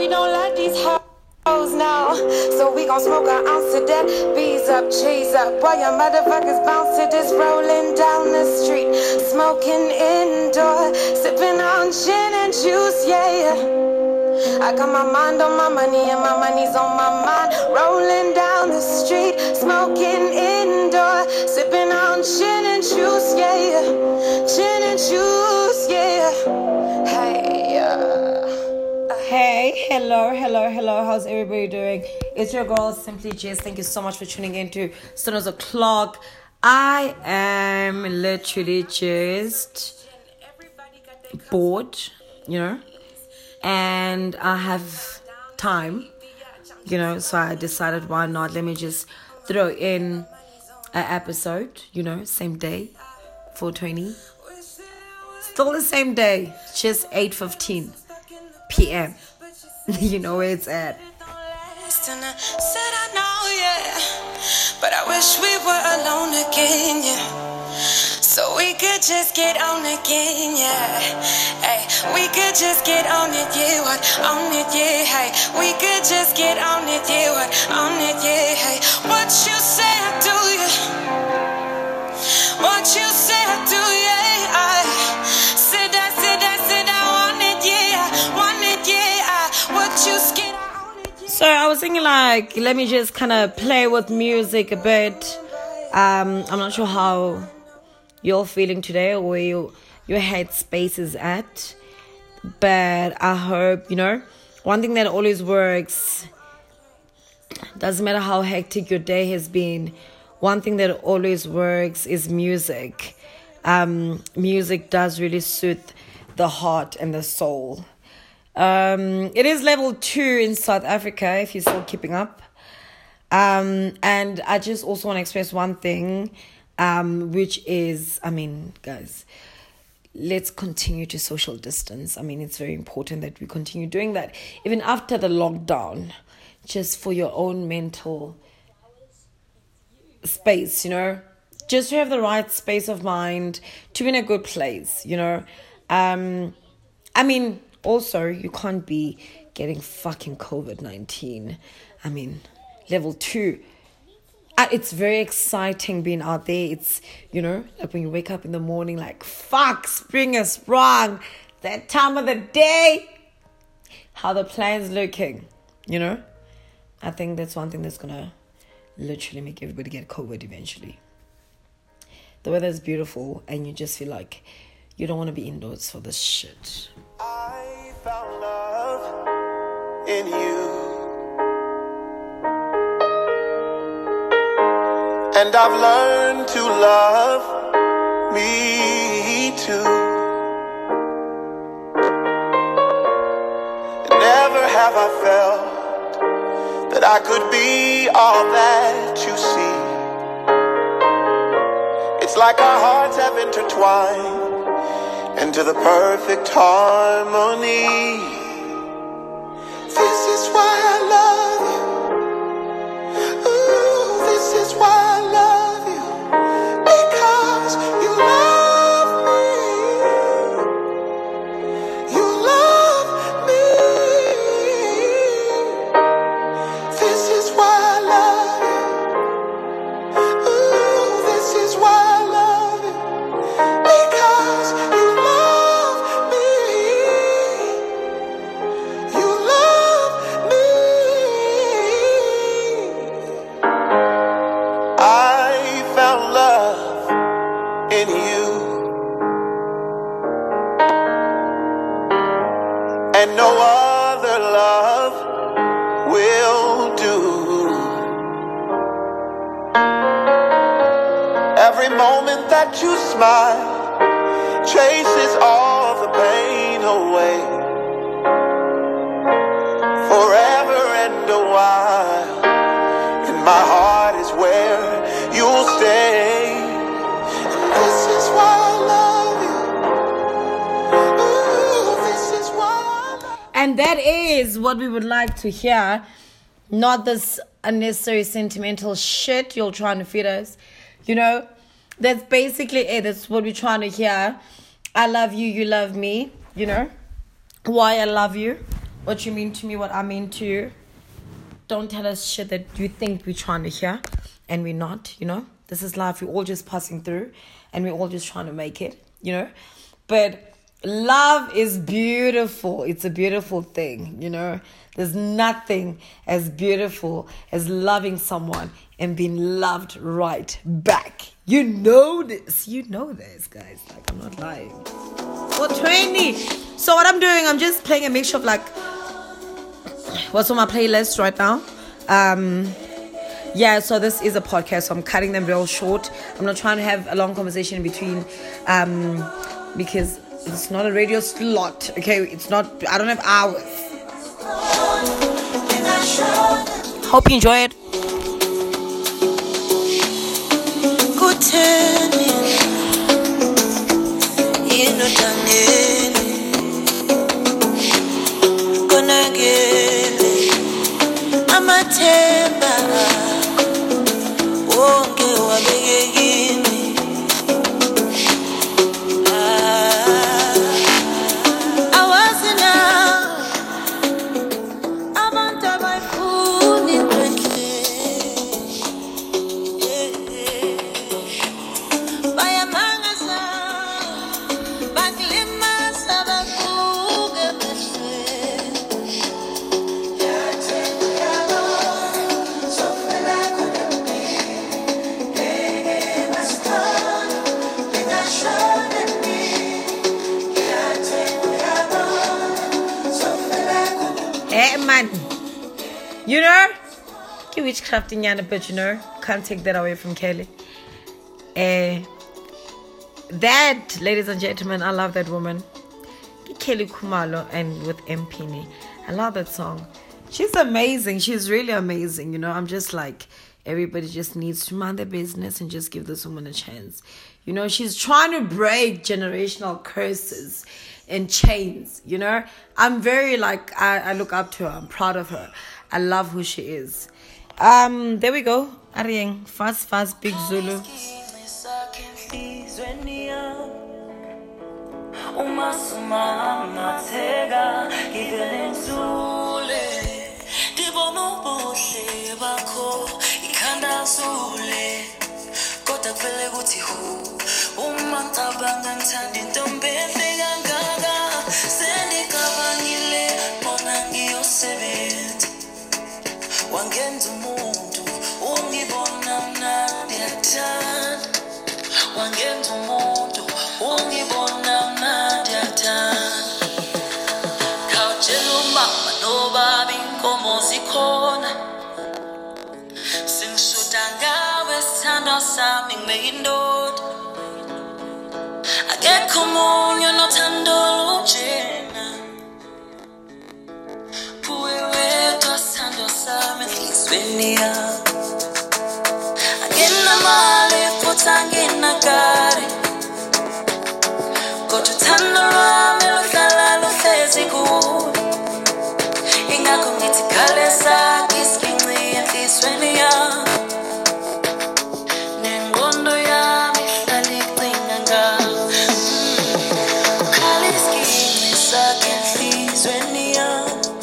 we don't like these hoes now. So we gon' smoke an ounce of that. Bees up, cheese up. While your motherfuckers bounce to this rolling down the street. Smoking indoor, sipping on gin and juice, yeah. I got my mind on my money and my money's on my mind. Rolling down the street, smoking indoor, sipping on gin and juice, yeah. Gin and juice, yeah. Hello, hello, hello. How's everybody doing? It's your girl, Simply Jess. Thank you so much for tuning in to Stoner's O'Clock. I am literally just bored, you know, and I have time, you know, so I decided why not? Let me just throw in an episode, you know, same day, 420. Still the same day, just 8.15 p.m. you know where it's at. But I wish we were alone again, yeah. So we could just get on again, yeah. Hey, we could just get on it, yeah. What on it, yeah. Hey, we could just get on it, yeah. What on it, yeah. Hey, what you say, I do, yeah. What you say, I do, So I was thinking like, let me just kind of play with music a bit. Um, I'm not sure how you're feeling today or where you, your headspace is at, but I hope you know. One thing that always works doesn't matter how hectic your day has been. One thing that always works is music. Um, music does really soothe the heart and the soul. Um, it is level two in South Africa, if you're still keeping up. Um, and I just also want to express one thing, um, which is, I mean, guys, let's continue to social distance. I mean, it's very important that we continue doing that, even after the lockdown, just for your own mental space, you know, just to have the right space of mind, to be in a good place, you know. Um, I mean, also, you can't be getting fucking COVID 19. I mean, level two. Uh, It's very exciting being out there. It's, you know, like when you wake up in the morning, like, fuck, spring is sprung. That time of the day. How the plan's looking, you know? I think that's one thing that's gonna literally make everybody get COVID eventually. The weather is beautiful, and you just feel like you don't want to be indoors for this shit. I found love in you. And I've learned to love me too. Never have I felt that I could be all that you see. It's like our hearts have intertwined into the perfect harmony. This is why I love you. Ooh, this is why I love you. Smile chases all the pain away. Forever and a while, and my heart is where you'll stay. And this is why I love you. Ooh, this is why And that is what we would like to hear. Not this unnecessary sentimental shit you're trying to feed us. You know, that's basically it. That's what we're trying to hear. I love you, you love me. You know, why I love you, what you mean to me, what I mean to you. Don't tell us shit that you think we're trying to hear and we're not, you know? This is life. We're all just passing through and we're all just trying to make it, you know? But love is beautiful. It's a beautiful thing, you know? There's nothing as beautiful as loving someone and being loved right back. You know this. You know this, guys. Like, I'm not lying. 420. So, what I'm doing, I'm just playing a mixture of like what's on my playlist right now. Um, yeah, so this is a podcast, so I'm cutting them real short. I'm not trying to have a long conversation in between um, because it's not a radio slot, okay? It's not, I don't have hours. Hope you enjoy it. kutheni inotangeni konakele amathemba man. You know? Ke witchcraft in Yana, but you know, can't take that away from Kelly. Eh, that, ladies and gentlemen, I love that woman. Ke Kelly Khumalo and with Mpini. I love that song. She's amazing. She's really amazing. You know, I'm just like, everybody just needs to mind their business and just give this woman a chance. You know, she's trying to break generational curses and chains. You know, I'm very like, I, I look up to her. I'm proud of her. I love who she is. Um, there we go. Arieng, fast, fast, big Zulu. hu uma wangenza umuntu ungibona mnandi yathanda wangenza umuntu ungibona mnandi yathanda khawutshela umama nobaba inkomo zikhona. Singishuda ngawe sithandwa sami ngibeka indoda. Akekho omunye onothando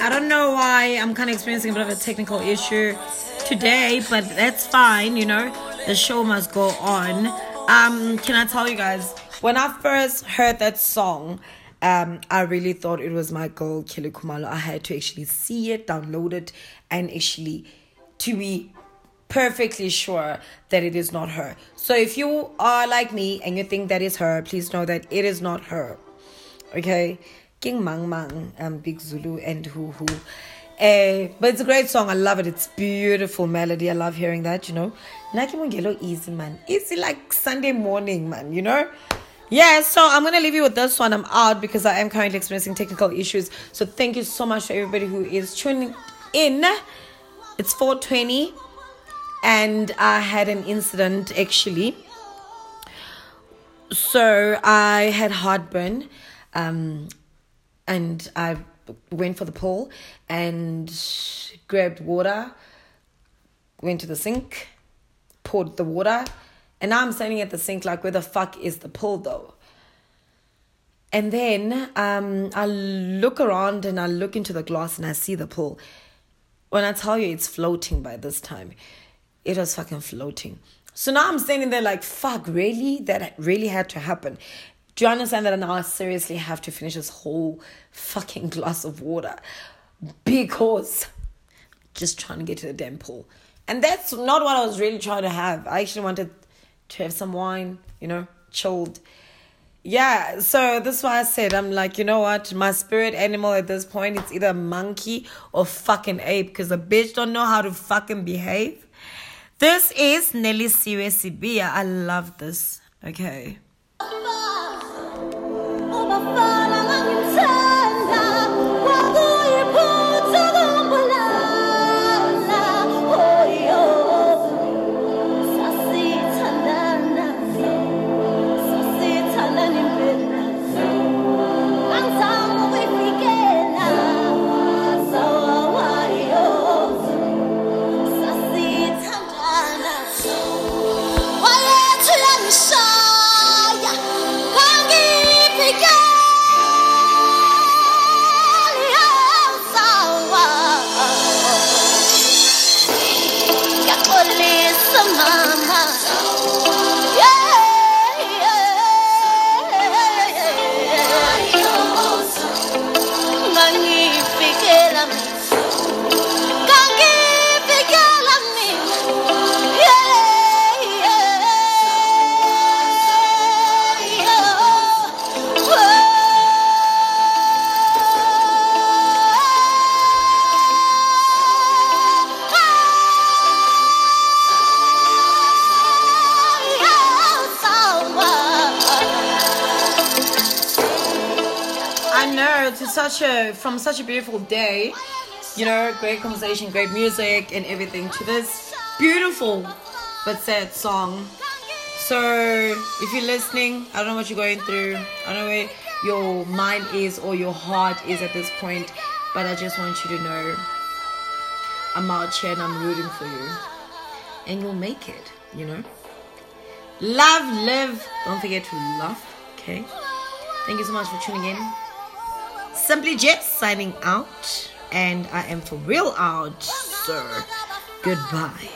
I don't know why I'm kind of experiencing a bit of a technical issue today, but that's fine, you know. The show must go on. Um, can I tell you guys, when I first heard that song, um, I really thought it was my girl Kelly Khumalo. I had to actually see it, download it, and actually to be perfectly sure that it is not her. So if you are like me and you think that is her, please know that it is not her. Okay, King Mang Mang, um, Big Zulu, and Who Who. Uh, but it's a great song. I love it. It's beautiful melody. I love hearing that. You know, Naki Mungelo easy man. Easy like Sunday morning man. You know. Yeah, so I'm gonna leave you with this one. I'm out because I am currently experiencing technical issues. So thank you so much to everybody who is tuning in. It's 420, and I had an incident actually so I had heartburn, um, and I went for the pool and grabbed water, went to the sink, poured the water, and now I'm standing at the sink like, where the fuck is the pool though? And then um, I look around and I look into the glass and I see the pool. When I tell you it's floating by this time, it was fucking floating. So now I'm standing there like, fuck, really? That really had to happen. Do you understand that now I seriously have to finish this whole fucking glass of water? Because just trying to get to the damn pool. And that's not what I was really trying to have. I actually wanted to have some wine, you know, chilled. Yeah, so this is why I said I'm like, you know what? My spirit animal at this point it's either monkey or fucking ape because the bitch don't know how to fucking behave. This is Nelly Siwe Sibia. I love this. Okay. I know to such a from such a beautiful day, you know, great conversation, great music, and everything to this beautiful but sad song. So if you're listening, I don't know what you're going through. I don't know where your mind is or your heart is at this point, but I just want you to know I'm out here and I'm rooting for you, and you'll make it. You know. Love, live. Don't forget to love. Okay. Thank you so much for tuning in. Simply Jess signing out, and I am for real out, sir. Goodbye.